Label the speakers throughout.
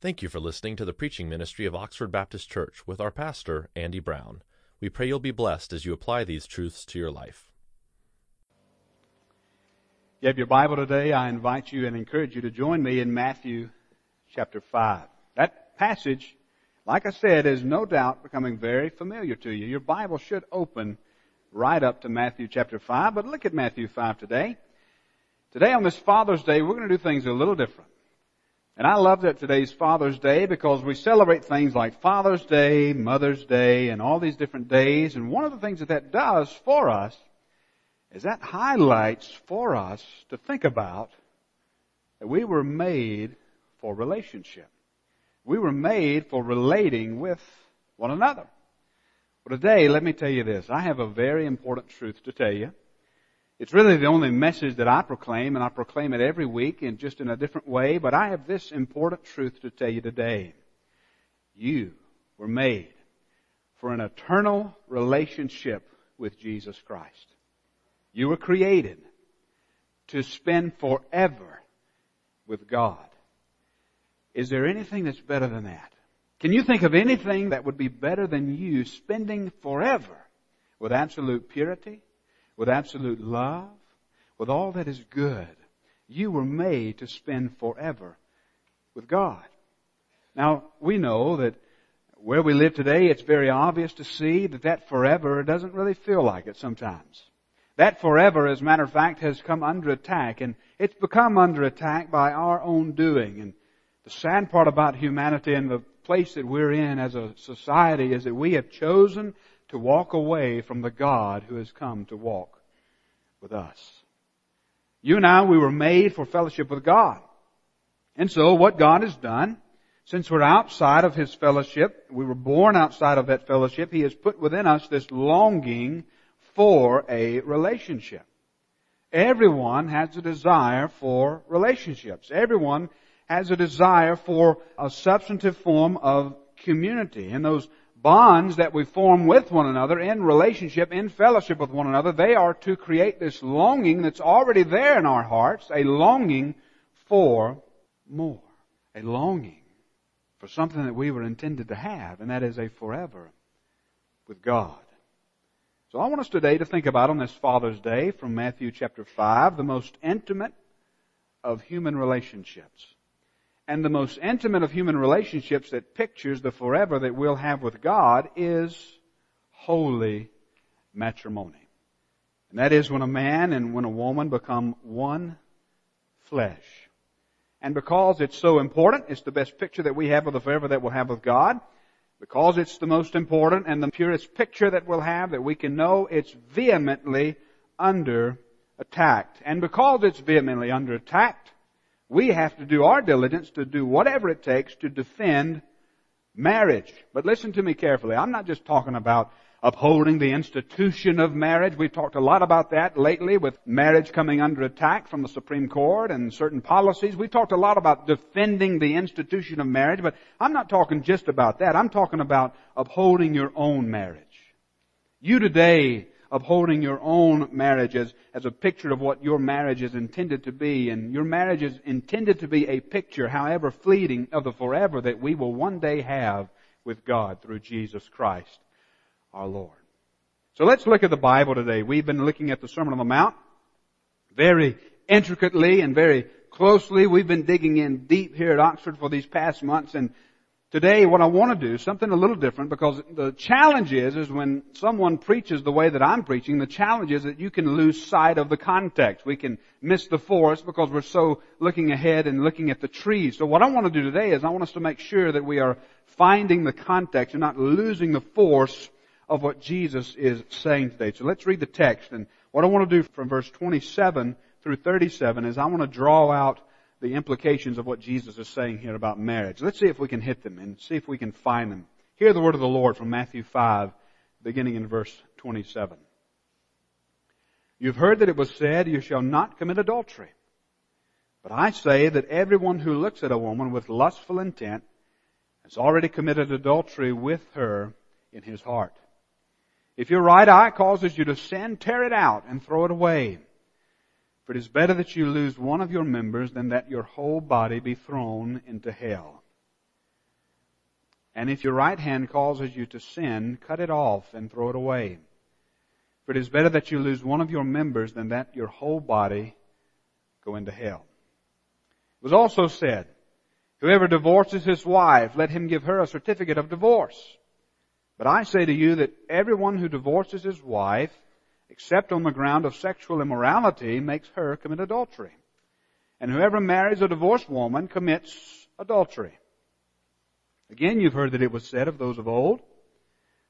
Speaker 1: Thank you for listening to the preaching ministry of Oxford Baptist Church with our pastor, Andy Brown. We pray you'll be blessed as you apply these truths to your life.
Speaker 2: You have your Bible today. I invite you and encourage you to join me in Matthew chapter 5. That passage, like I said, is no doubt becoming very familiar to you. Your Bible should open right up to Matthew chapter 5, but look at Matthew 5 today. Today on this Father's Day, we're going to do things a little different. And I love that today's Father's Day because we celebrate things like Father's Day, Mother's Day, and all these different days. And one of the things that that does for us is that highlights for us to think about that we were made for relationship. We were made for relating with one another. Well today, let me tell you this. I have a very important truth to tell you. It's really the only message that I proclaim, and I proclaim it every week and just in a different way, but I have this important truth to tell you today. You were made for an eternal relationship with Jesus Christ. You were created to spend forever with God. Is there anything that's better than that? Can you think of anything that would be better than you spending forever with absolute purity, with absolute love, with all that is good. You were made to spend forever with God. Now, we know that where we live today, it's very obvious to see that that forever doesn't really feel like it sometimes. That forever, as a matter of fact, has come under attack, and it's become under attack by our own doing. And the sad part about humanity and the place that we're in as a society is that we have chosen to walk away from the God who has come to walk with us. You and I, we were made for fellowship with God. And so what God has done, since we're outside of His fellowship, we were born outside of that fellowship, He has put within us this longing for a relationship. Everyone has a desire for relationships. Everyone has a desire for a substantive form of community. And those bonds that we form with one another in relationship, in fellowship with one another, they are to create this longing that's already there in our hearts, a longing for more. A longing for something that we were intended to have, and that is a forever with God. So I want us today to think about on this Father's Day from Matthew chapter 5, the most intimate of human relationships and the most intimate of human relationships that pictures the forever that we'll have with God is holy matrimony. And that is when a man and when a woman become one flesh. And because it's so important, it's the best picture that we have of the forever that we'll have with God. Because it's the most important and the purest picture that we'll have that we can know it's vehemently under attack. And because it's vehemently under attack, we have to do our diligence to do whatever it takes to defend marriage. But listen to me carefully. I'm not just talking about upholding the institution of marriage. We've talked a lot about that lately with marriage coming under attack from the Supreme Court and certain policies. We've talked a lot about defending the institution of marriage, but I'm not talking just about that. I'm talking about upholding your own marriage. You today upholding your own marriage as, as a picture of what your marriage is intended to be. And your marriage is intended to be a picture, however fleeting, of the forever that we will one day have with God through Jesus Christ, our Lord. So let's look at the Bible today. We've been looking at the Sermon on the Mount very intricately and very closely. We've been digging in deep here at Oxford for these past months and Today, what I want to do, something a little different, because the challenge is, is when someone preaches the way that I'm preaching, the challenge is that you can lose sight of the context. We can miss the forest because we're so looking ahead and looking at the trees. So what I want to do today is I want us to make sure that we are finding the context and not losing the force of what Jesus is saying today. So let's read the text. And what I want to do from verse 27 through 37 is I want to draw out the implications of what Jesus is saying here about marriage. Let's see if we can hit them and see if we can find them. Hear the word of the Lord from Matthew 5, beginning in verse 27. You've heard that it was said, you shall not commit adultery. But I say that everyone who looks at a woman with lustful intent has already committed adultery with her in his heart. If your right eye causes you to sin, tear it out and throw it away. For it is better that you lose one of your members than that your whole body be thrown into hell. And if your right hand causes you to sin, cut it off and throw it away. For it is better that you lose one of your members than that your whole body go into hell. It was also said, whoever divorces his wife, let him give her a certificate of divorce. But I say to you that everyone who divorces his wife, except on the ground of sexual immorality, makes her commit adultery. And whoever marries a divorced woman commits adultery. Again, you've heard that it was said of those of old,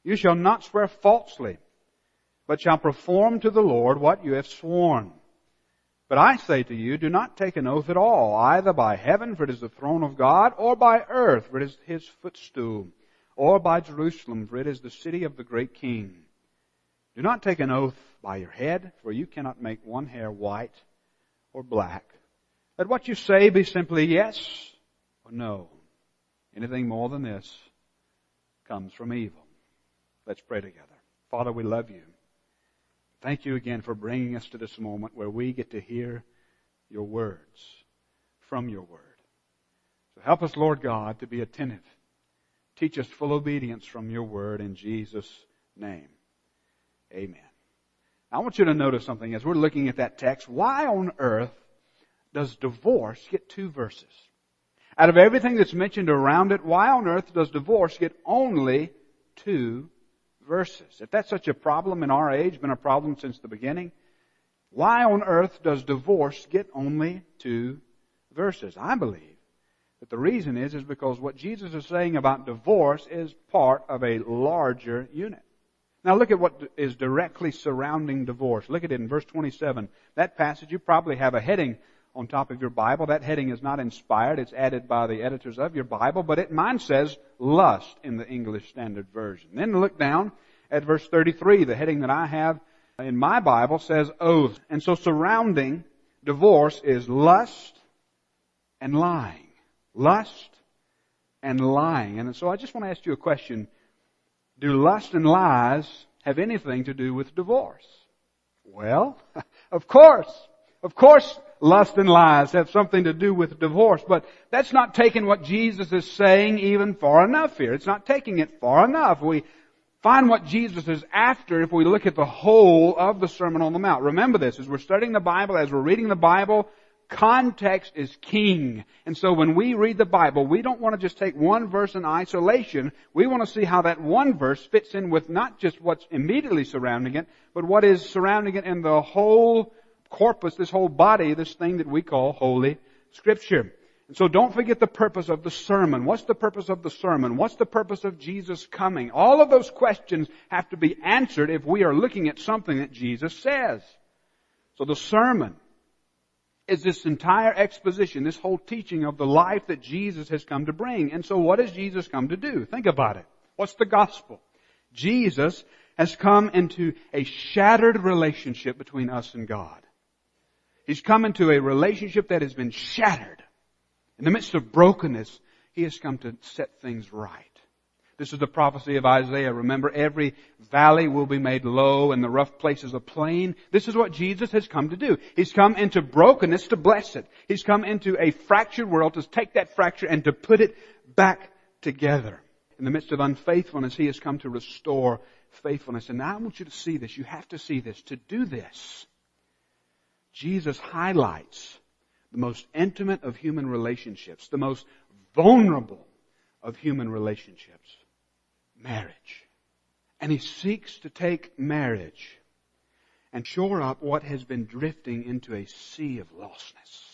Speaker 2: you shall not swear falsely, but shall perform to the Lord what you have sworn. But I say to you, do not take an oath at all, either by heaven, for it is the throne of God, or by earth, for it is his footstool, or by Jerusalem, for it is the city of the great king. Do not take an oath by your head, for you cannot make one hair white or black. Let what you say be simply yes or no. Anything more than this comes from evil. Let's pray together. Father, we love you. Thank you again for bringing us to this moment where we get to hear your words from your word. So help us, Lord God, to be attentive. Teach us full obedience from your word in Jesus' name. Amen. I want you to notice something as we're looking at that text. Why on earth does divorce get two verses? Out of everything that's mentioned around it, why on earth does divorce get only two verses? If that's such a problem in our age, been a problem since the beginning, why on earth does divorce get only two verses? I believe that the reason is, is because what Jesus is saying about divorce is part of a larger unit. Now look at what is directly surrounding divorce. Look at it in verse 27. That passage, you probably have a heading on top of your Bible. That heading is not inspired. It's added by the editors of your Bible, but it, mine says lust in the English Standard Version. Then look down at verse 33. The heading that I have in my Bible says oath. And so surrounding divorce is lust and lying. Lust and lying. And so I just want to ask you a question. Do lust and lies have anything to do with divorce? Well, of course. Of course, lust and lies have something to do with divorce, but that's not taking what Jesus is saying even far enough here. It's not taking it far enough. We find what Jesus is after if we look at the whole of the Sermon on the Mount. Remember this, as we're studying the Bible, as we're reading the Bible, context is king. And so when we read the Bible, we don't want to just take one verse in isolation. We want to see how that one verse fits in with not just what's immediately surrounding it, but what is surrounding it in the whole corpus, this whole body, this thing that we call Holy Scripture. And so don't forget the purpose of the sermon. What's the purpose of the sermon? What's the purpose of Jesus coming? All of those questions have to be answered if we are looking at something that Jesus says. So the sermon is this entire exposition, this whole teaching of the life that Jesus has come to bring. And so what has Jesus come to do? Think about it. What's the gospel? Jesus has come into a shattered relationship between us and God. He's come into a relationship that has been shattered. In the midst of brokenness, He has come to set things right. This is the prophecy of Isaiah. Remember, every valley will be made low and the rough places a plain. This is what Jesus has come to do. He's come into brokenness to bless it. He's come into a fractured world to take that fracture and to put it back together. In the midst of unfaithfulness, He has come to restore faithfulness. And now I want you to see this. You have to see this. To do this, Jesus highlights the most intimate of human relationships, the most vulnerable of human relationships, marriage. And he seeks to take marriage and shore up what has been drifting into a sea of lostness.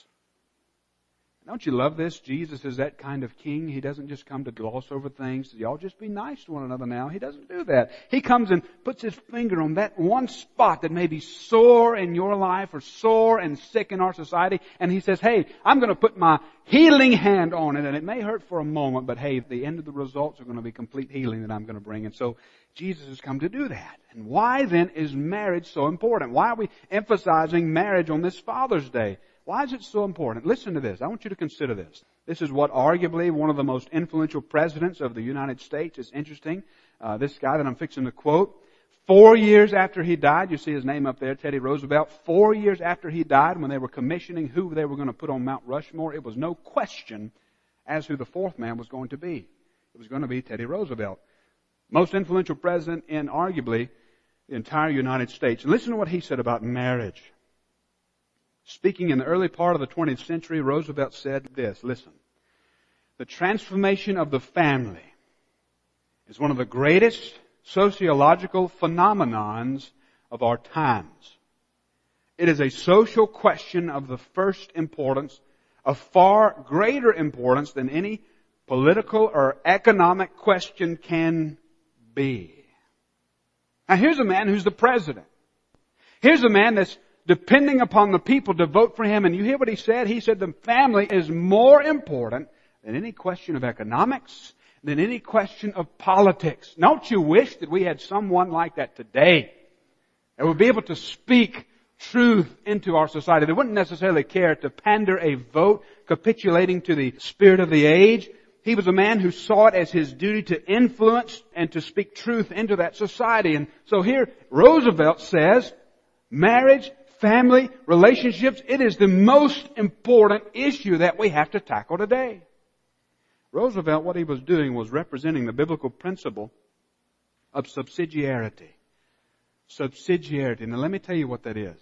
Speaker 2: Don't you love this? Jesus is that kind of king. He doesn't just come to gloss over things. Y'all just be nice to one another now. He doesn't do that. He comes and puts his finger on that one spot that may be sore in your life or sore and sick in our society. And he says, hey, I'm going to put my healing hand on it. And it may hurt for a moment, but hey, the end of the results are going to be complete healing that I'm going to bring. And so Jesus has come to do that. And why then is marriage so important? Why are we emphasizing marriage on this Father's Day? Why is it so important? Listen to this. I want you to consider this. This is what arguably one of the most influential presidents of the United States is interesting. Uh, this guy that I'm fixing to quote. Four years after he died, you see his name up there, Teddy Roosevelt. Four years after he died, when they were commissioning who they were going to put on Mount Rushmore, it was no question as who the fourth man was going to be. It was going to be Teddy Roosevelt. Most influential president in arguably the entire United States. And listen to what he said about marriage. Speaking in the early part of the 20th century, Roosevelt said this, listen. The transformation of the family is one of the greatest sociological phenomenons of our times. It is a social question of the first importance, of far greater importance than any political or economic question can be. Now here's a man who's the president. Here's a man that's depending upon the people to vote for him. And you hear what he said? He said the family is more important than any question of economics, than any question of politics. Don't you wish that we had someone like that today? That would be able to speak truth into our society. They wouldn't necessarily care to pander a vote capitulating to the spirit of the age. He was a man who saw it as his duty to influence and to speak truth into that society. And so here, Roosevelt says, marriage, family, relationships, it is the most important issue that we have to tackle today. Roosevelt, what he was doing was representing the biblical principle of subsidiarity. Subsidiarity. Now let me tell you what that is.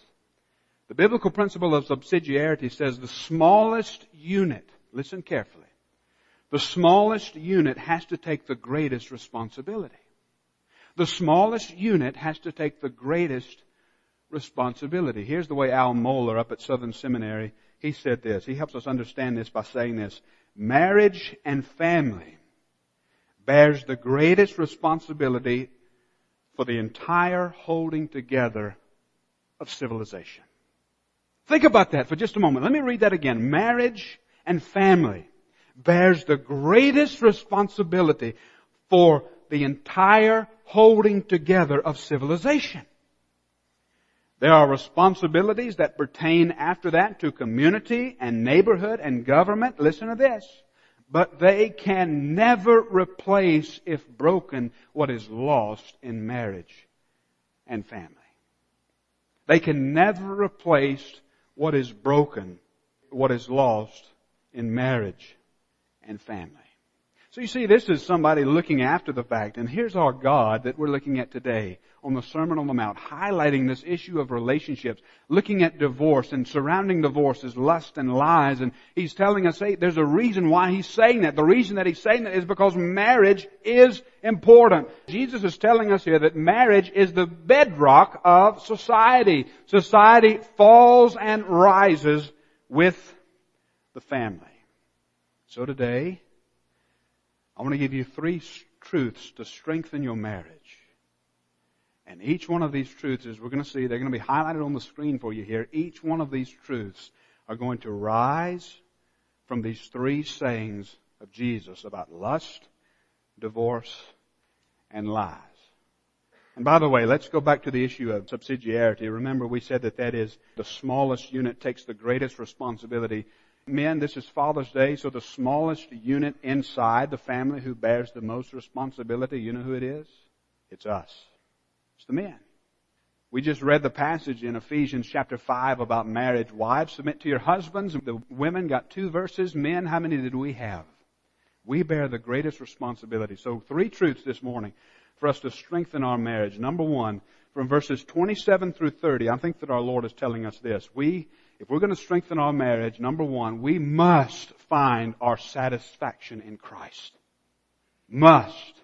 Speaker 2: The biblical principle of subsidiarity says the smallest unit, listen carefully, the smallest unit has to take the greatest responsibility. The smallest unit has to take the greatest responsibility. Here's the way Al Mohler up at Southern Seminary, he said this. He helps us understand this by saying this. Marriage and family bears the greatest responsibility for the entire holding together of civilization. Think about that for just a moment. Let me read that again. Marriage and family bears the greatest responsibility for the entire holding together of civilization. There are responsibilities that pertain after that to community and neighborhood and government. Listen to this. But they can never replace, if broken, what is lost in marriage and family. They can never replace what is broken, what is lost in marriage and family. So you see, this is somebody looking after the fact, and here's our God that we're looking at today on the Sermon on the Mount, highlighting this issue of relationships, looking at divorce and surrounding divorce as lust and lies, and he's telling us, hey, there's a reason why he's saying that. The reason that he's saying that is because marriage is important. Jesus is telling us here that marriage is the bedrock of society. Society falls and rises with the family. So today, I want to give you three truths to strengthen your marriage. And each one of these truths, as we're going to see, they're going to be highlighted on the screen for you here. Each one of these truths are going to rise from these three sayings of Jesus about lust, divorce, and lies. And by the way, let's go back to the issue of subsidiarity. Remember we said that that is the smallest unit takes the greatest responsibility Men, this is Father's Day, so the smallest unit inside the family who bears the most responsibility, you know who it is? It's us. It's the men. We just read the passage in Ephesians chapter 5 about marriage. Wives, submit to your husbands. The women got two verses. Men, how many did we have? We bear the greatest responsibility. So three truths this morning for us to strengthen our marriage. Number one, from verses 27 through 30, I think that our Lord is telling us this. We if we're going to strengthen our marriage, number one, we must find our satisfaction in Christ. Must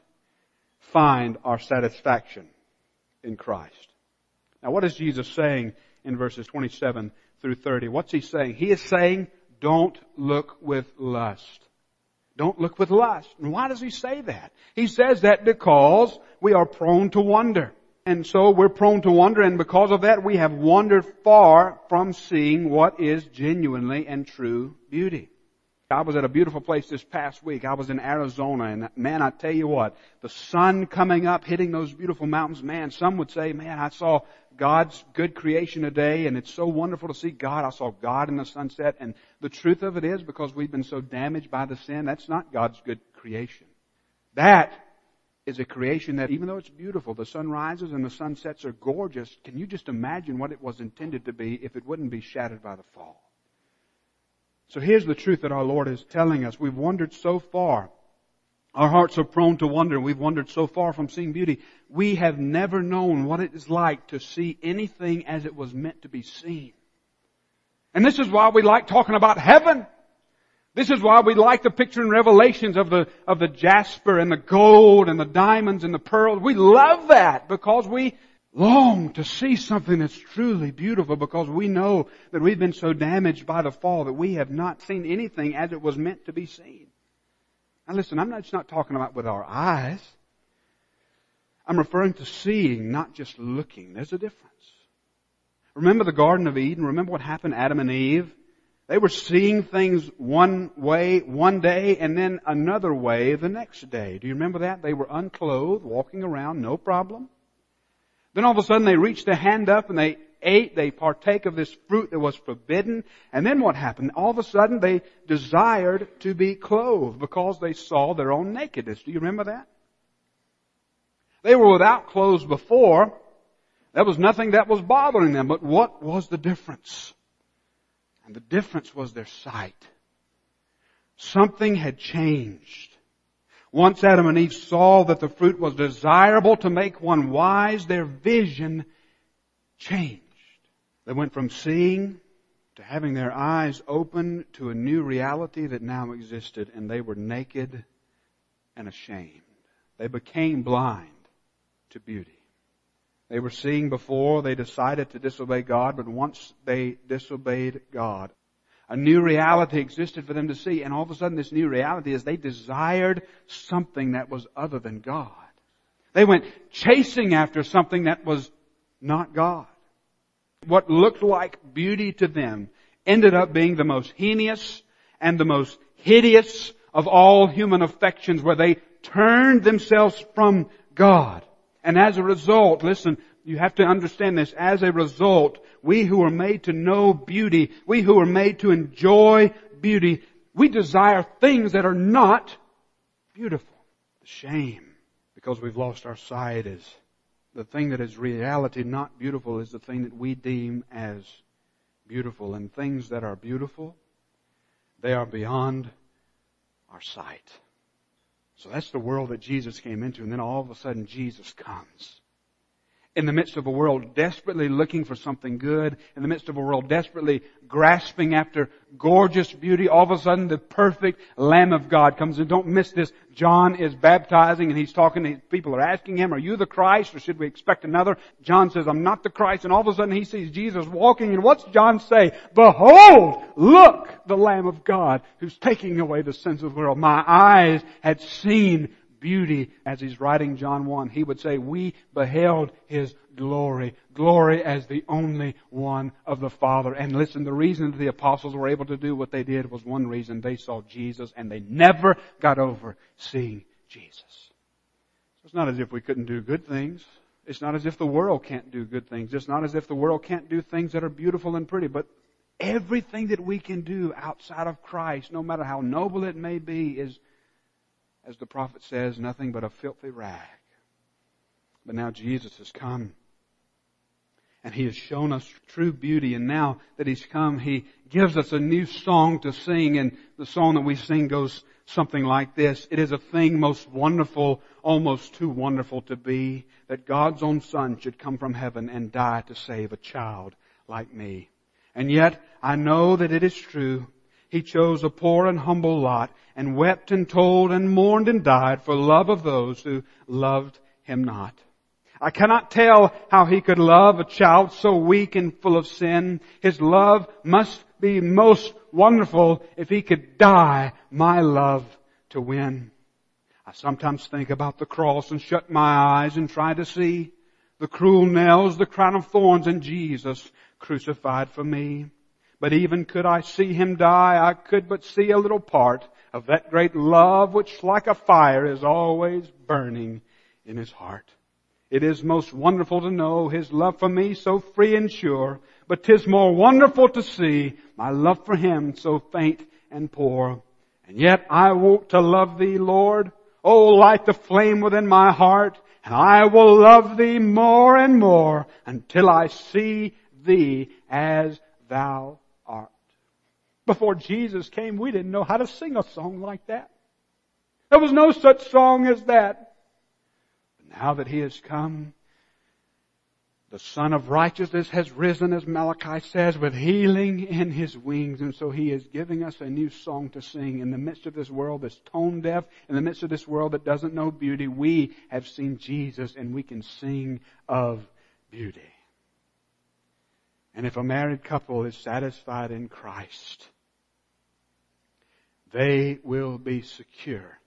Speaker 2: find our satisfaction in Christ. Now what is Jesus saying in verses 27 through 30? What's he saying? He is saying, don't look with lust. Don't look with lust. And why does he say that? He says that because we are prone to wonder. And so we're prone to wander and because of that we have wandered far from seeing what is genuinely and true beauty. I was at a beautiful place this past week. I was in Arizona and man, I tell you what, the sun coming up, hitting those beautiful mountains, man, some would say, man, I saw God's good creation today and it's so wonderful to see God. I saw God in the sunset and the truth of it is because we've been so damaged by the sin, that's not God's good creation. That is a creation that even though it's beautiful, the sun rises and the sunsets are gorgeous, can you just imagine what it was intended to be if it wouldn't be shattered by the fall? So here's the truth that our Lord is telling us. We've wandered so far Our hearts are prone to wonder. We've wandered so far from seeing beauty. We have never known what it is like to see anything as it was meant to be seen. And this is why we like talking about heaven. This is why we like the picture in Revelations of the, of the jasper and the gold and the diamonds and the pearls. We love that because we long to see something that's truly beautiful because we know that we've been so damaged by the fall that we have not seen anything as it was meant to be seen. Now listen, I'm not just not talking about with our eyes. I'm referring to seeing, not just looking. There's a difference. Remember the Garden of Eden? Remember what happened Adam and Eve? They were seeing things one way one day and then another way the next day. Do you remember that? They were unclothed, walking around, no problem. Then all of a sudden they reached their hand up and they ate, they partake of this fruit that was forbidden. And then what happened? All of a sudden they desired to be clothed because they saw their own nakedness. Do you remember that? They were without clothes before. There was nothing that was bothering them. But what was the difference? And the difference was their sight. Something had changed. Once Adam and Eve saw that the fruit was desirable to make one wise, their vision changed. They went from seeing to having their eyes open to a new reality that now existed and they were naked and ashamed. They became blind to beauty. They were seeing before they decided to disobey God, but once they disobeyed God, a new reality existed for them to see, and all of a sudden this new reality is they desired something that was other than God. They went chasing after something that was not God. What looked like beauty to them ended up being the most heinous and the most hideous of all human affections where they turned themselves from God. And as a result, listen, you have to understand this, as a result, we who are made to know beauty, we who are made to enjoy beauty, we desire things that are not beautiful. Shame, because we've lost our sight, is the thing that is reality, not beautiful, is the thing that we deem as beautiful. And things that are beautiful, they are beyond our sight. So that's the world that Jesus came into, and then all of a sudden Jesus comes in the midst of a world desperately looking for something good, in the midst of a world desperately grasping after gorgeous beauty, all of a sudden the perfect Lamb of God comes and Don't miss this. John is baptizing and he's talking to people are asking him, are you the Christ or should we expect another? John says, I'm not the Christ. And all of a sudden he sees Jesus walking and what's John say? Behold, look, the Lamb of God who's taking away the sins of the world. My eyes had seen beauty as he's writing John 1. He would say, we beheld his glory. Glory as the only one of the Father. And listen, the reason the apostles were able to do what they did was one reason. They saw Jesus and they never got over seeing Jesus. It's not as if we couldn't do good things. It's not as if the world can't do good things. It's not as if the world can't do things that are beautiful and pretty. But everything that we can do outside of Christ, no matter how noble it may be, is as the prophet says, nothing but a filthy rag. But now Jesus has come. And He has shown us true beauty. And now that He's come, He gives us a new song to sing. And the song that we sing goes something like this. It is a thing most wonderful, almost too wonderful to be, that God's own Son should come from heaven and die to save a child like me. And yet, I know that it is true he chose a poor and humble lot and wept and told and mourned and died for love of those who loved him not. I cannot tell how he could love a child so weak and full of sin. His love must be most wonderful if he could die my love to win. I sometimes think about the cross and shut my eyes and try to see the cruel nails, the crown of thorns, and Jesus crucified for me. But even could I see him die, I could but see a little part of that great love which like a fire is always burning in his heart. It is most wonderful to know his love for me so free and sure, but 'tis more wonderful to see my love for him so faint and poor. And yet I want to love thee, Lord. Oh, light the flame within my heart, and I will love thee more and more until I see thee as thou before Jesus came, we didn't know how to sing a song like that. There was no such song as that. But now that He has come, the Sun of Righteousness has risen, as Malachi says, with healing in His wings. And so He is giving us a new song to sing. In the midst of this world that's tone deaf, in the midst of this world that doesn't know beauty, we have seen Jesus and we can sing of beauty. And if a married couple is satisfied in Christ, they will be secure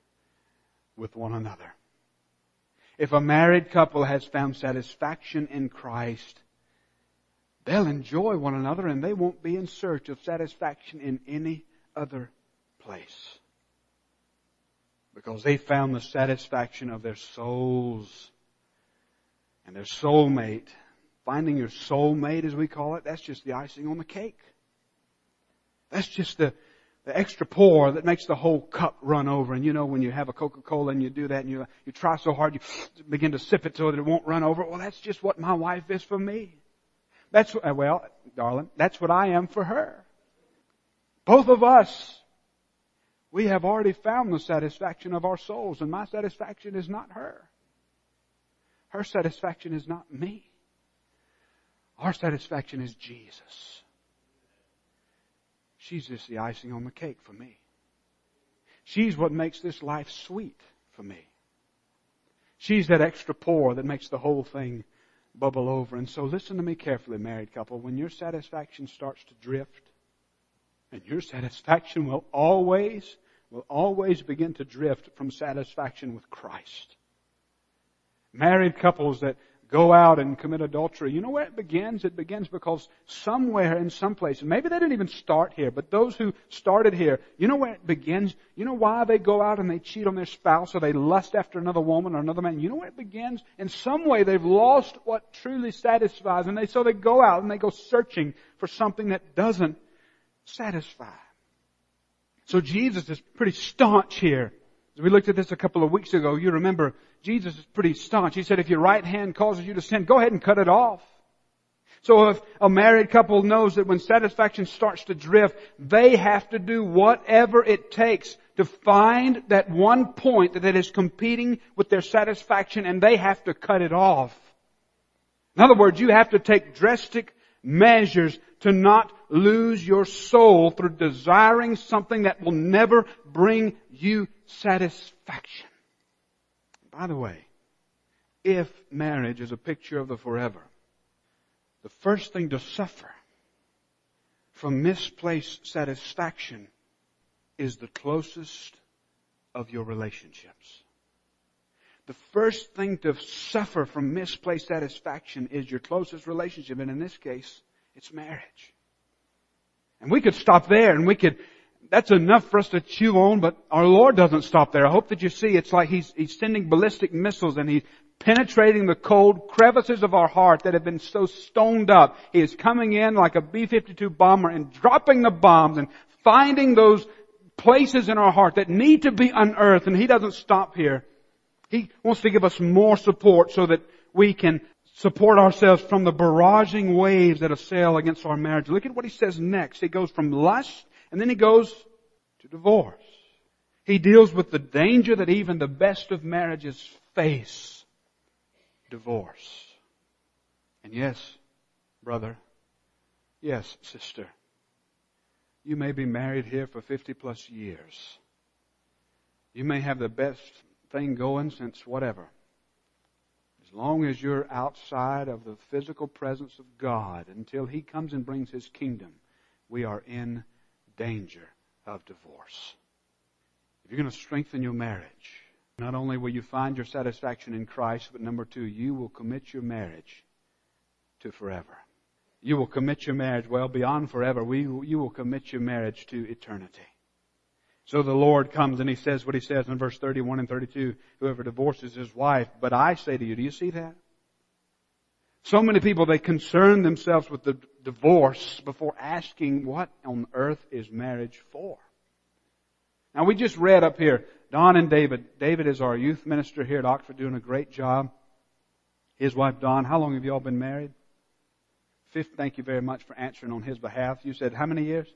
Speaker 2: with one another. If a married couple has found satisfaction in Christ, they'll enjoy one another and they won't be in search of satisfaction in any other place. Because they found the satisfaction of their souls and their soulmate. Finding your soulmate, as we call it, that's just the icing on the cake. That's just the, the extra pour that makes the whole cup run over. And you know, when you have a Coca-Cola and you do that and you, you try so hard, you begin to sip it so that it won't run over. Well, that's just what my wife is for me. That's, well, darling, that's what I am for her. Both of us, we have already found the satisfaction of our souls and my satisfaction is not her. Her satisfaction is not me. Our satisfaction is Jesus. She's just the icing on the cake for me. She's what makes this life sweet for me. She's that extra pour that makes the whole thing bubble over. And so listen to me carefully, married couple. When your satisfaction starts to drift, and your satisfaction will always, will always begin to drift from satisfaction with Christ. Married couples that go out and commit adultery. You know where it begins? It begins because somewhere in some place, maybe they didn't even start here, but those who started here, you know where it begins? You know why they go out and they cheat on their spouse or they lust after another woman or another man? You know where it begins? In some way they've lost what truly satisfies and they, so they go out and they go searching for something that doesn't satisfy. So Jesus is pretty staunch here. We looked at this a couple of weeks ago, you remember Jesus is pretty staunch. He said, if your right hand causes you to sin, go ahead and cut it off. So if a married couple knows that when satisfaction starts to drift, they have to do whatever it takes to find that one point that is competing with their satisfaction and they have to cut it off. In other words, you have to take drastic measures to not lose your soul through desiring something that will never bring you satisfaction. By the way, if marriage is a picture of the forever, the first thing to suffer from misplaced satisfaction is the closest of your relationships. The first thing to suffer from misplaced satisfaction is your closest relationship, and in this case, it's marriage. And we could stop there and we could that's enough for us to chew on, but our Lord doesn't stop there. I hope that you see it's like He's, He's sending ballistic missiles and He's penetrating the cold crevices of our heart that have been so stoned up. He is coming in like a B-52 bomber and dropping the bombs and finding those places in our heart that need to be unearthed and He doesn't stop here. He wants to give us more support so that we can support ourselves from the barraging waves that assail against our marriage. Look at what he says next. He goes from lust and then he goes to divorce. He deals with the danger that even the best of marriages face. Divorce. And yes, brother, yes, sister, you may be married here for 50 plus years. You may have the best thing going since whatever. As long as you're outside of the physical presence of God until He comes and brings His kingdom, we are in danger of divorce. If you're going to strengthen your marriage, not only will you find your satisfaction in Christ, but number two, you will commit your marriage to forever. You will commit your marriage, well, beyond forever. We, you will commit your marriage to eternity. So the Lord comes and He says what He says in verse 31 and 32, whoever divorces his wife. But I say to you, do you see that? So many people, they concern themselves with the divorce before asking what on earth is marriage for. Now we just read up here, Dawn and David. David is our youth minister here at Oxford doing a great job. His wife Dawn, how long have you all been married? Fifth, thank you very much for answering on his behalf. You said how many years?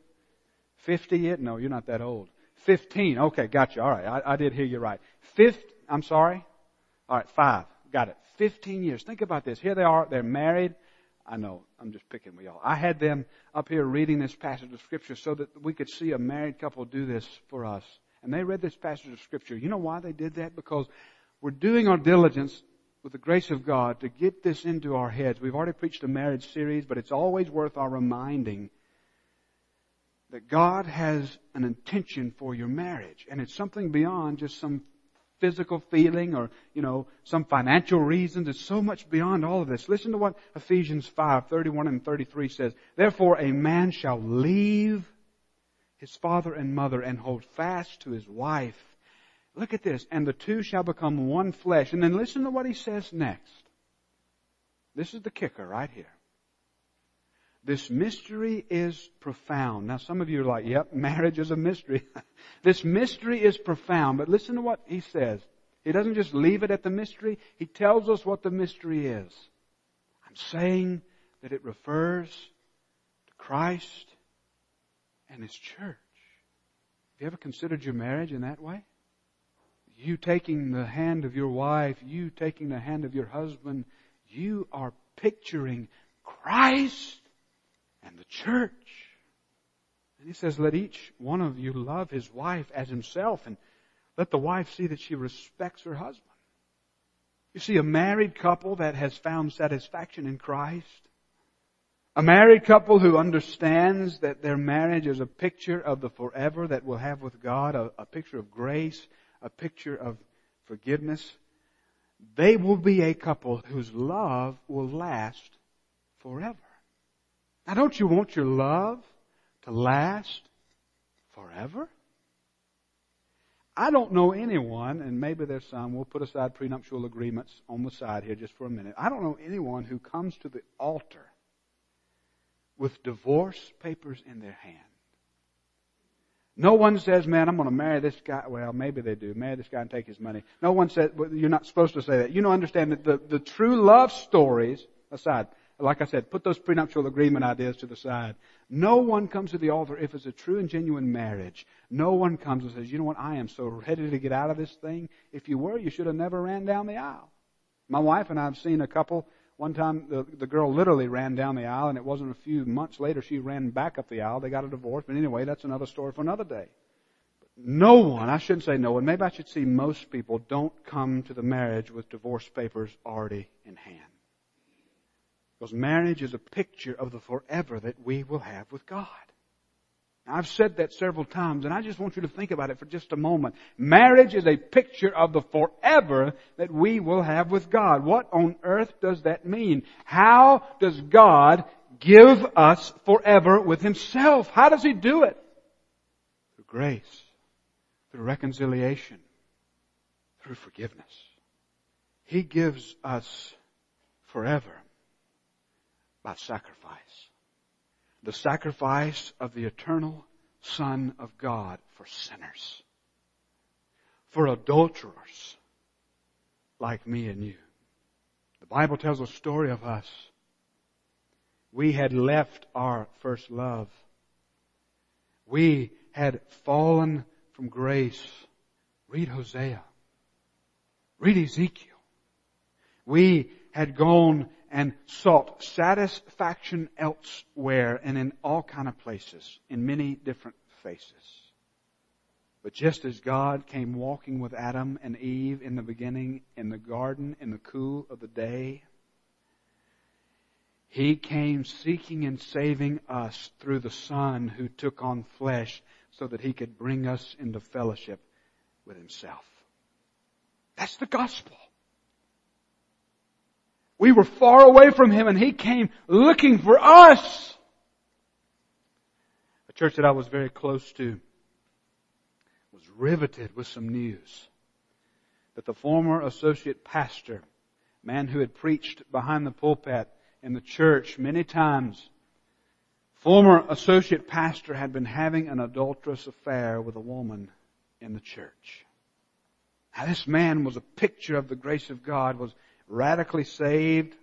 Speaker 2: Fifty years? No, you're not that old. 15. Okay, gotcha. All right. I, I did hear you right. Fifth, I'm sorry. All right, five. Got it. 15 years. Think about this. Here they are. They're married. I know. I'm just picking with y'all. I had them up here reading this passage of scripture so that we could see a married couple do this for us. And they read this passage of scripture. You know why they did that? Because we're doing our diligence with the grace of God to get this into our heads. We've already preached a marriage series, but it's always worth our reminding that God has an intention for your marriage. And it's something beyond just some physical feeling or, you know, some financial reasons. It's so much beyond all of this. Listen to what Ephesians 5, 31 and 33 says. Therefore a man shall leave his father and mother and hold fast to his wife. Look at this. And the two shall become one flesh. And then listen to what he says next. This is the kicker right here. This mystery is profound. Now some of you are like, yep, marriage is a mystery. this mystery is profound, but listen to what he says. He doesn't just leave it at the mystery, he tells us what the mystery is. I'm saying that it refers to Christ and His church. Have you ever considered your marriage in that way? You taking the hand of your wife, you taking the hand of your husband, you are picturing Christ the church. And he says, let each one of you love his wife as himself and let the wife see that she respects her husband. You see, a married couple that has found satisfaction in Christ, a married couple who understands that their marriage is a picture of the forever that we'll have with God, a, a picture of grace, a picture of forgiveness, they will be a couple whose love will last forever. Now don't you want your love to last forever? I don't know anyone, and maybe there's some, we'll put aside prenuptial agreements on the side here just for a minute. I don't know anyone who comes to the altar with divorce papers in their hand. No one says, man, I'm going to marry this guy. Well, maybe they do. Marry this guy and take his money. No one says, well, you're not supposed to say that. You know, understand that the, the true love stories aside, like I said, put those prenuptial agreement ideas to the side. No one comes to the altar if it's a true and genuine marriage. No one comes and says, you know what, I am so ready to get out of this thing. If you were, you should have never ran down the aisle. My wife and I have seen a couple, one time the, the girl literally ran down the aisle and it wasn't a few months later she ran back up the aisle. They got a divorce. But anyway, that's another story for another day. No one, I shouldn't say no one, maybe I should see most people don't come to the marriage with divorce papers already in hand. Because marriage is a picture of the forever that we will have with God. Now, I've said that several times, and I just want you to think about it for just a moment. Marriage is a picture of the forever that we will have with God. What on earth does that mean? How does God give us forever with Himself? How does He do it? Through grace, through reconciliation, through forgiveness. He gives us forever by sacrifice. The sacrifice of the eternal Son of God for sinners. For adulterers like me and you. The Bible tells a story of us. We had left our first love. We had fallen from grace. Read Hosea. Read Ezekiel. We had gone and sought satisfaction elsewhere and in all kind of places, in many different faces. But just as God came walking with Adam and Eve in the beginning in the garden in the cool of the day, He came seeking and saving us through the Son who took on flesh so that He could bring us into fellowship with Himself. That's the gospel. We were far away from Him and He came looking for us. A church that I was very close to was riveted with some news that the former associate pastor, man who had preached behind the pulpit in the church many times, former associate pastor had been having an adulterous affair with a woman in the church. Now this man was a picture of the grace of God, was radically saved,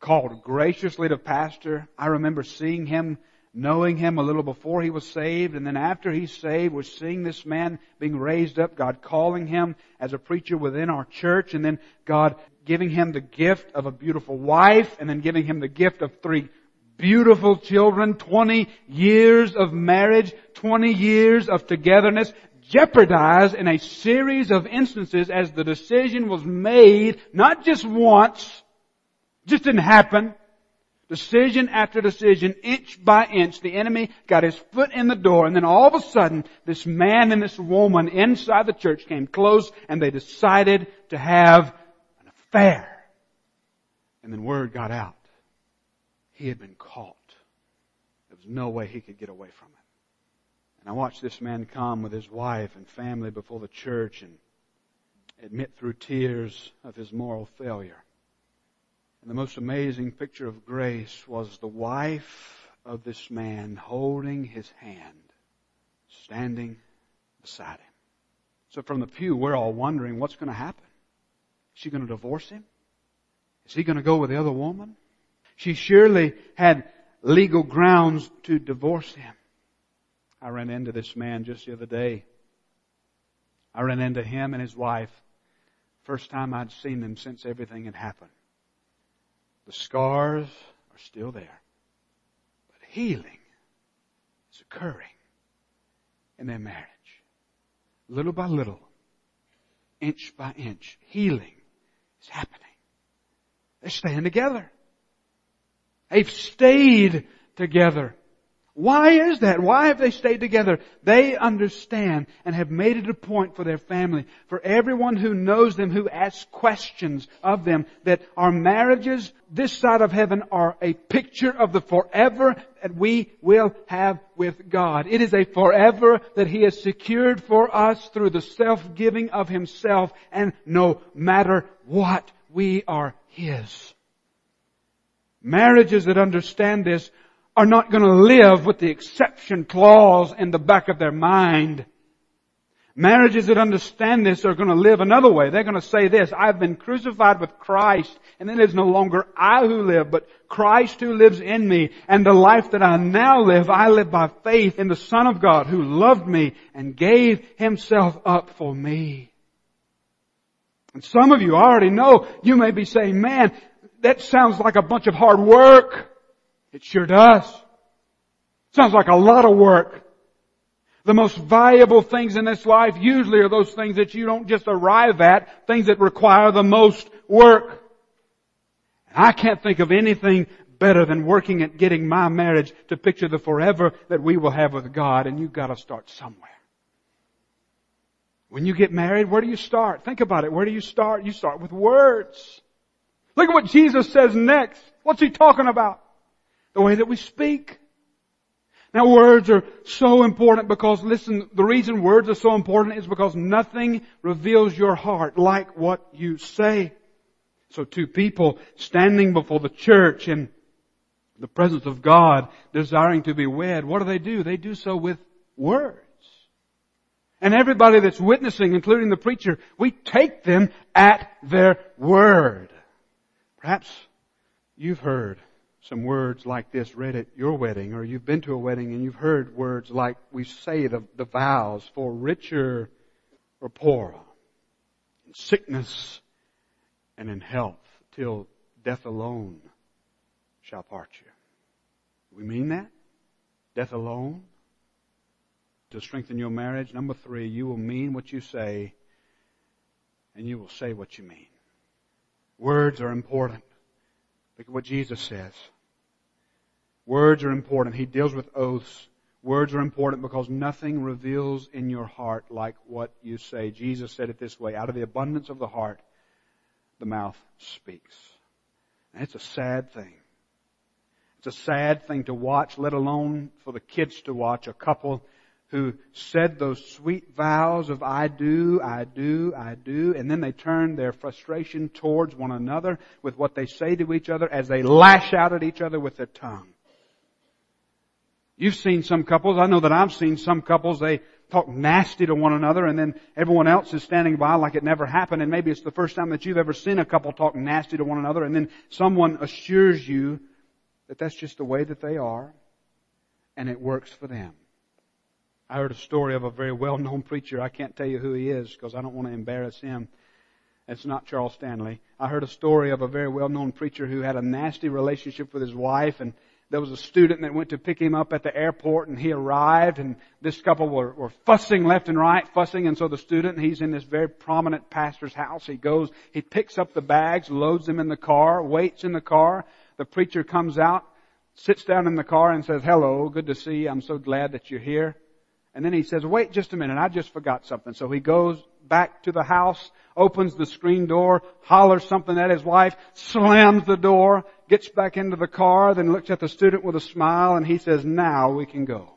Speaker 2: called graciously to pastor. I remember seeing him knowing him a little before he was saved, and then after he's saved, we're seeing this man being raised up, God calling him as a preacher within our church, and then God giving him the gift of a beautiful wife, and then giving him the gift of three beautiful children, 20 years of marriage, 20 years of togetherness, jeopardized in a series of instances as the decision was made, not just once, just didn't happen, Decision after decision, inch by inch, the enemy got his foot in the door and then all of a sudden, this man and this woman inside the church came close and they decided to have an affair. And then word got out. He had been caught. There was no way he could get away from it. And I watched this man come with his wife and family before the church and admit through tears of his moral failure. And the most amazing picture of grace was the wife of this man holding his hand, standing beside him. So from the pew, we're all wondering what's going to happen. Is she going to divorce him? Is he going to go with the other woman? She surely had legal grounds to divorce him. I ran into this man just the other day. I ran into him and his wife. First time I'd seen them since everything had happened. The scars are still there. But healing is occurring in their marriage. Little by little, inch by inch, healing is happening. They're staying together. They've stayed together. Why is that? Why have they stayed together? They understand and have made it a point for their family, for everyone who knows them, who asks questions of them, that our marriages this side of heaven are a picture of the forever that we will have with God. It is a forever that He has secured for us through the self-giving of Himself, and no matter what, we are His. Marriages that understand this are not going to live with the exception clause in the back of their mind. Marriages that understand this are going to live another way. They're going to say this, I've been crucified with Christ, and then it is no longer I who live, but Christ who lives in me. And the life that I now live, I live by faith in the Son of God who loved me and gave himself up for me. And some of you already know, you may be saying, man, that sounds like a bunch of hard work. It sure does. Sounds like a lot of work. The most valuable things in this life usually are those things that you don't just arrive at, things that require the most work. And I can't think of anything better than working at getting my marriage to picture the forever that we will have with God, and you've got to start somewhere. When you get married, where do you start? Think about it. Where do you start? You start with words. Look at what Jesus says next. What's he talking about? The way that we speak. Now words are so important because listen, the reason words are so important is because nothing reveals your heart like what you say. So two people standing before the church in the presence of God, desiring to be wed, what do they do? They do so with words. And everybody that's witnessing, including the preacher, we take them at their word. Perhaps you've heard some words like this read at your wedding, or you've been to a wedding and you've heard words like we say the, the vows for richer or poorer, in sickness and in health, till death alone shall part you. We mean that? Death alone? To strengthen your marriage? Number three, you will mean what you say, and you will say what you mean. Words are important. Look at what Jesus says. Words are important. He deals with oaths. Words are important because nothing reveals in your heart like what you say. Jesus said it this way, out of the abundance of the heart, the mouth speaks. And it's a sad thing. It's a sad thing to watch, let alone for the kids to watch, a couple who said those sweet vows of I do, I do, I do, and then they turn their frustration towards one another with what they say to each other as they lash out at each other with their tongue. You've seen some couples, I know that I've seen some couples, they talk nasty to one another and then everyone else is standing by like it never happened and maybe it's the first time that you've ever seen a couple talk nasty to one another and then someone assures you that that's just the way that they are and it works for them. I heard a story of a very well-known preacher. I can't tell you who he is because I don't want to embarrass him. It's not Charles Stanley. I heard a story of a very well-known preacher who had a nasty relationship with his wife and there was a student that went to pick him up at the airport and he arrived and this couple were, were fussing left and right, fussing and so the student, he's in this very prominent pastor's house. He goes, he picks up the bags, loads them in the car, waits in the car. The preacher comes out, sits down in the car and says, hello, good to see you. I'm so glad that you're here. And then he says, wait just a minute, I just forgot something. So he goes back to the house, opens the screen door, hollers something at his wife, slams the door, gets back into the car, then looks at the student with a smile and he says, now we can go.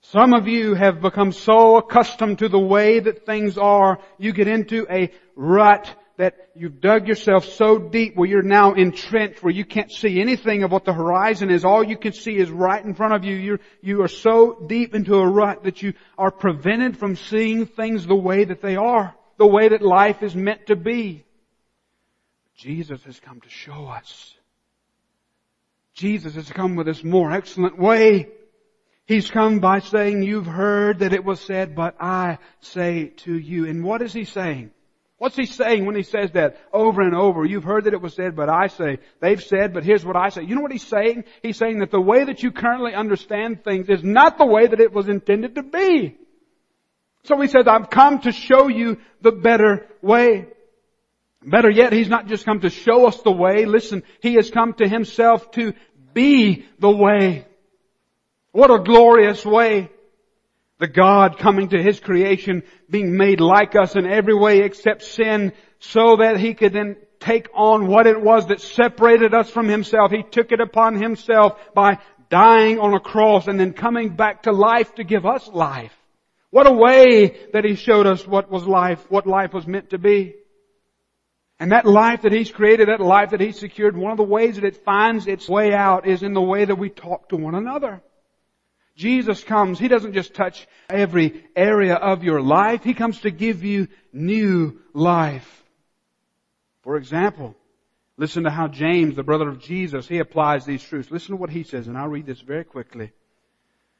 Speaker 2: Some of you have become so accustomed to the way that things are, you get into a rut that you've dug yourself so deep where you're now entrenched where you can't see anything of what the horizon is. All you can see is right in front of you. You're, you are so deep into a rut that you are prevented from seeing things the way that they are. The way that life is meant to be. Jesus has come to show us. Jesus has come with this more excellent way. He's come by saying, you've heard that it was said, but I say to you. And what is he saying? What's he saying when he says that over and over? You've heard that it was said, but I say. They've said, but here's what I say. You know what he's saying? He's saying that the way that you currently understand things is not the way that it was intended to be. So he says, I've come to show you the better way. Better yet, he's not just come to show us the way. Listen, he has come to himself to be the way. What a glorious way. The God coming to His creation, being made like us in every way except sin, so that He could then take on what it was that separated us from Himself. He took it upon Himself by dying on a cross and then coming back to life to give us life. What a way that He showed us what was life, what life was meant to be. And that life that He's created, that life that He's secured, one of the ways that it finds its way out is in the way that we talk to one another. Jesus comes, He doesn't just touch every area of your life, He comes to give you new life. For example, listen to how James, the brother of Jesus, he applies these truths. Listen to what he says, and I'll read this very quickly.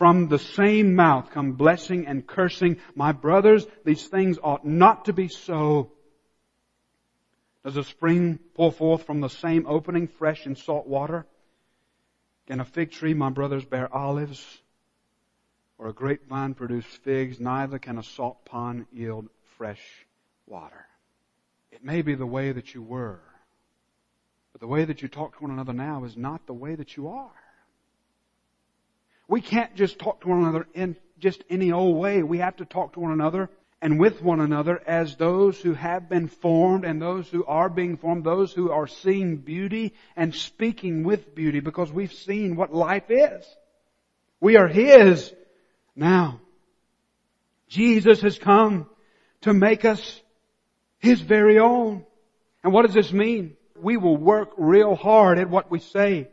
Speaker 2: From the same mouth come blessing and cursing. My brothers, these things ought not to be so. Does a spring pour forth from the same opening fresh and salt water? Can a fig tree, my brothers, bear olives? Or a grapevine produce figs? Neither can a salt pond yield fresh water. It may be the way that you were, but the way that you talk to one another now is not the way that you are. We can't just talk to one another in just any old way. We have to talk to one another and with one another as those who have been formed and those who are being formed, those who are seeing beauty and speaking with beauty because we've seen what life is. We are His now. Jesus has come to make us His very own. And what does this mean? We will work real hard at what we say.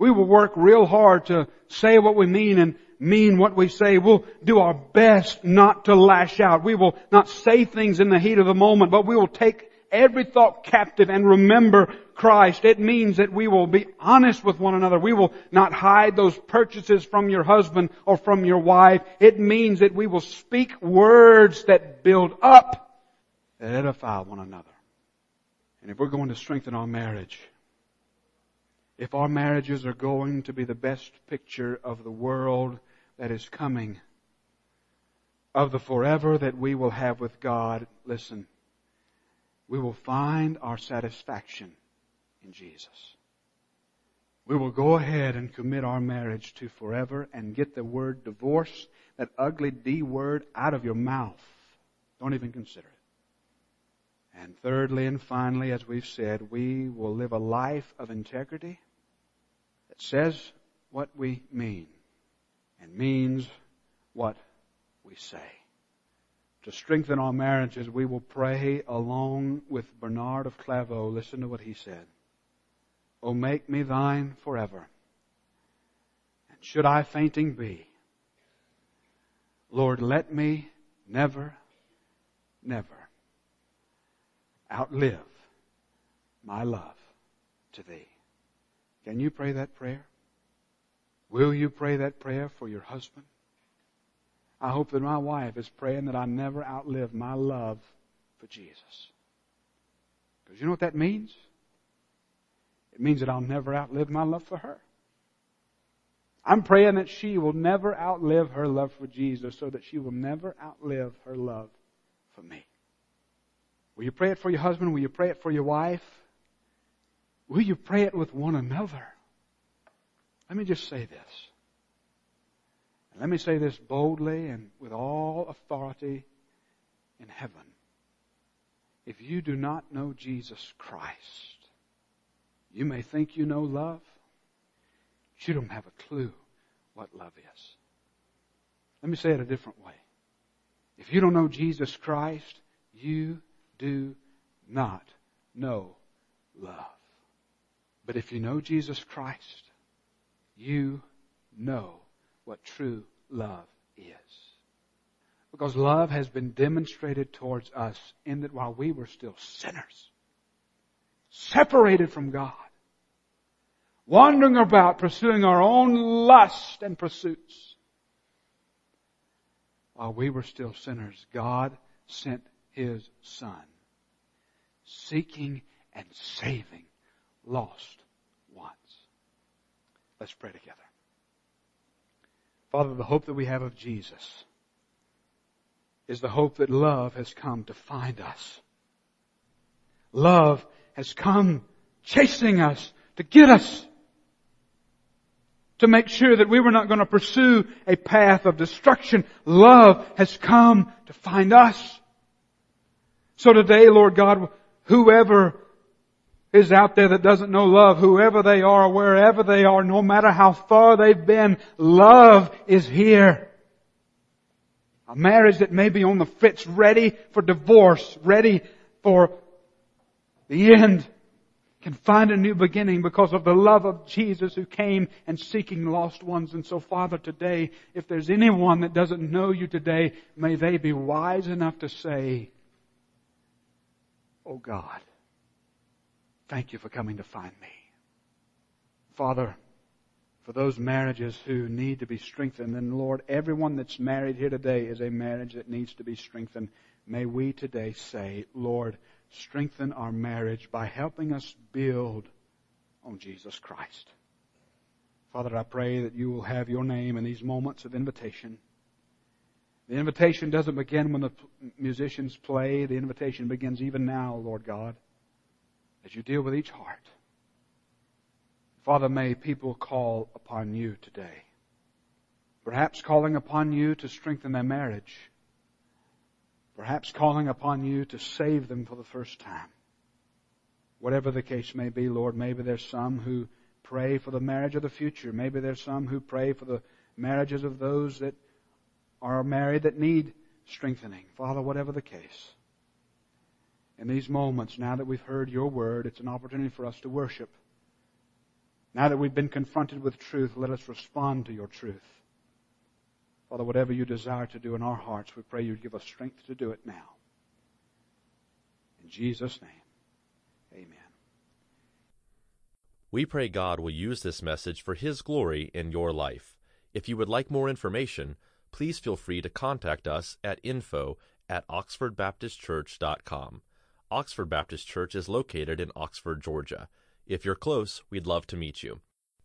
Speaker 2: We will work real hard to say what we mean and mean what we say. We'll do our best not to lash out. We will not say things in the heat of the moment, but we will take every thought captive and remember Christ. It means that we will be honest with one another. We will not hide those purchases from your husband or from your wife. It means that we will speak words that build up, that edify one another. And if we're going to strengthen our marriage, if our marriages are going to be the best picture of the world that is coming, of the forever that we will have with God, listen, we will find our satisfaction in Jesus. We will go ahead and commit our marriage to forever and get the word divorce, that ugly D word, out of your mouth. Don't even consider it. And thirdly and finally, as we've said, we will live a life of integrity says what we mean. and means what we say. To strengthen our marriages, we will pray along with Bernard of Clairvaux. Listen to what he said. O make me thine forever. And should I fainting be, Lord, let me never, never outlive my love to thee. Can you pray that prayer? Will you pray that prayer for your husband? I hope that my wife is praying that I never outlive my love for Jesus. Because you know what that means? It means that I'll never outlive my love for her. I'm praying that she will never outlive her love for Jesus so that she will never outlive her love for me. Will you pray it for your husband? Will you pray it for your wife? Will you pray it with one another? Let me just say this. And Let me say this boldly and with all authority in heaven. If you do not know Jesus Christ, you may think you know love, but you don't have a clue what love is. Let me say it a different way. If you don't know Jesus Christ, you do not know love. But if you know Jesus Christ, you know what true love is. Because love has been demonstrated towards us in that while we were still sinners, separated from God, wandering about pursuing our own lust and pursuits, while we were still sinners, God sent His Son, seeking and saving lost ones. Let's pray together. Father, the hope that we have of Jesus is the hope that love has come to find us. Love has come chasing us to get us. To make sure that we were not going to pursue a path of destruction. Love has come to find us. So today, Lord God, whoever is out there that doesn't know love, whoever they are, wherever they are, no matter how far they've been, love is here. A marriage that may be on the fritz, ready for divorce, ready for the end, can find a new beginning because of the love of Jesus who came and seeking lost ones. And so Father, today, if there's anyone that doesn't know you today, may they be wise enough to say, Oh God, Thank you for coming to find me. Father, for those marriages who need to be strengthened, and Lord, everyone that's married here today is a marriage that needs to be strengthened. May we today say, Lord, strengthen our marriage by helping us build on Jesus Christ. Father, I pray that you will have your name in these moments of invitation. The invitation doesn't begin when the musicians play. The invitation begins even now, Lord God as you deal with each heart. Father, may people call upon you today. Perhaps calling upon you to strengthen their marriage. Perhaps calling upon you to save them for the first time. Whatever the case may be, Lord, maybe there's some who pray for the marriage of the future. Maybe there's some who pray for the marriages of those that are married that need strengthening. Father, whatever the case in these moments, now that we've heard your word, it's an opportunity for us to worship. Now that we've been confronted with truth, let us respond to your truth. Father, whatever you desire to do in our hearts, we pray you give us strength to do it now. In Jesus' name, amen.
Speaker 1: We pray God will use this message for His glory in your life. If you would like more information, please feel free to contact us at info at oxfordbaptistchurch.com. Oxford Baptist Church is located in Oxford, Georgia. If you're close, we'd love to meet you.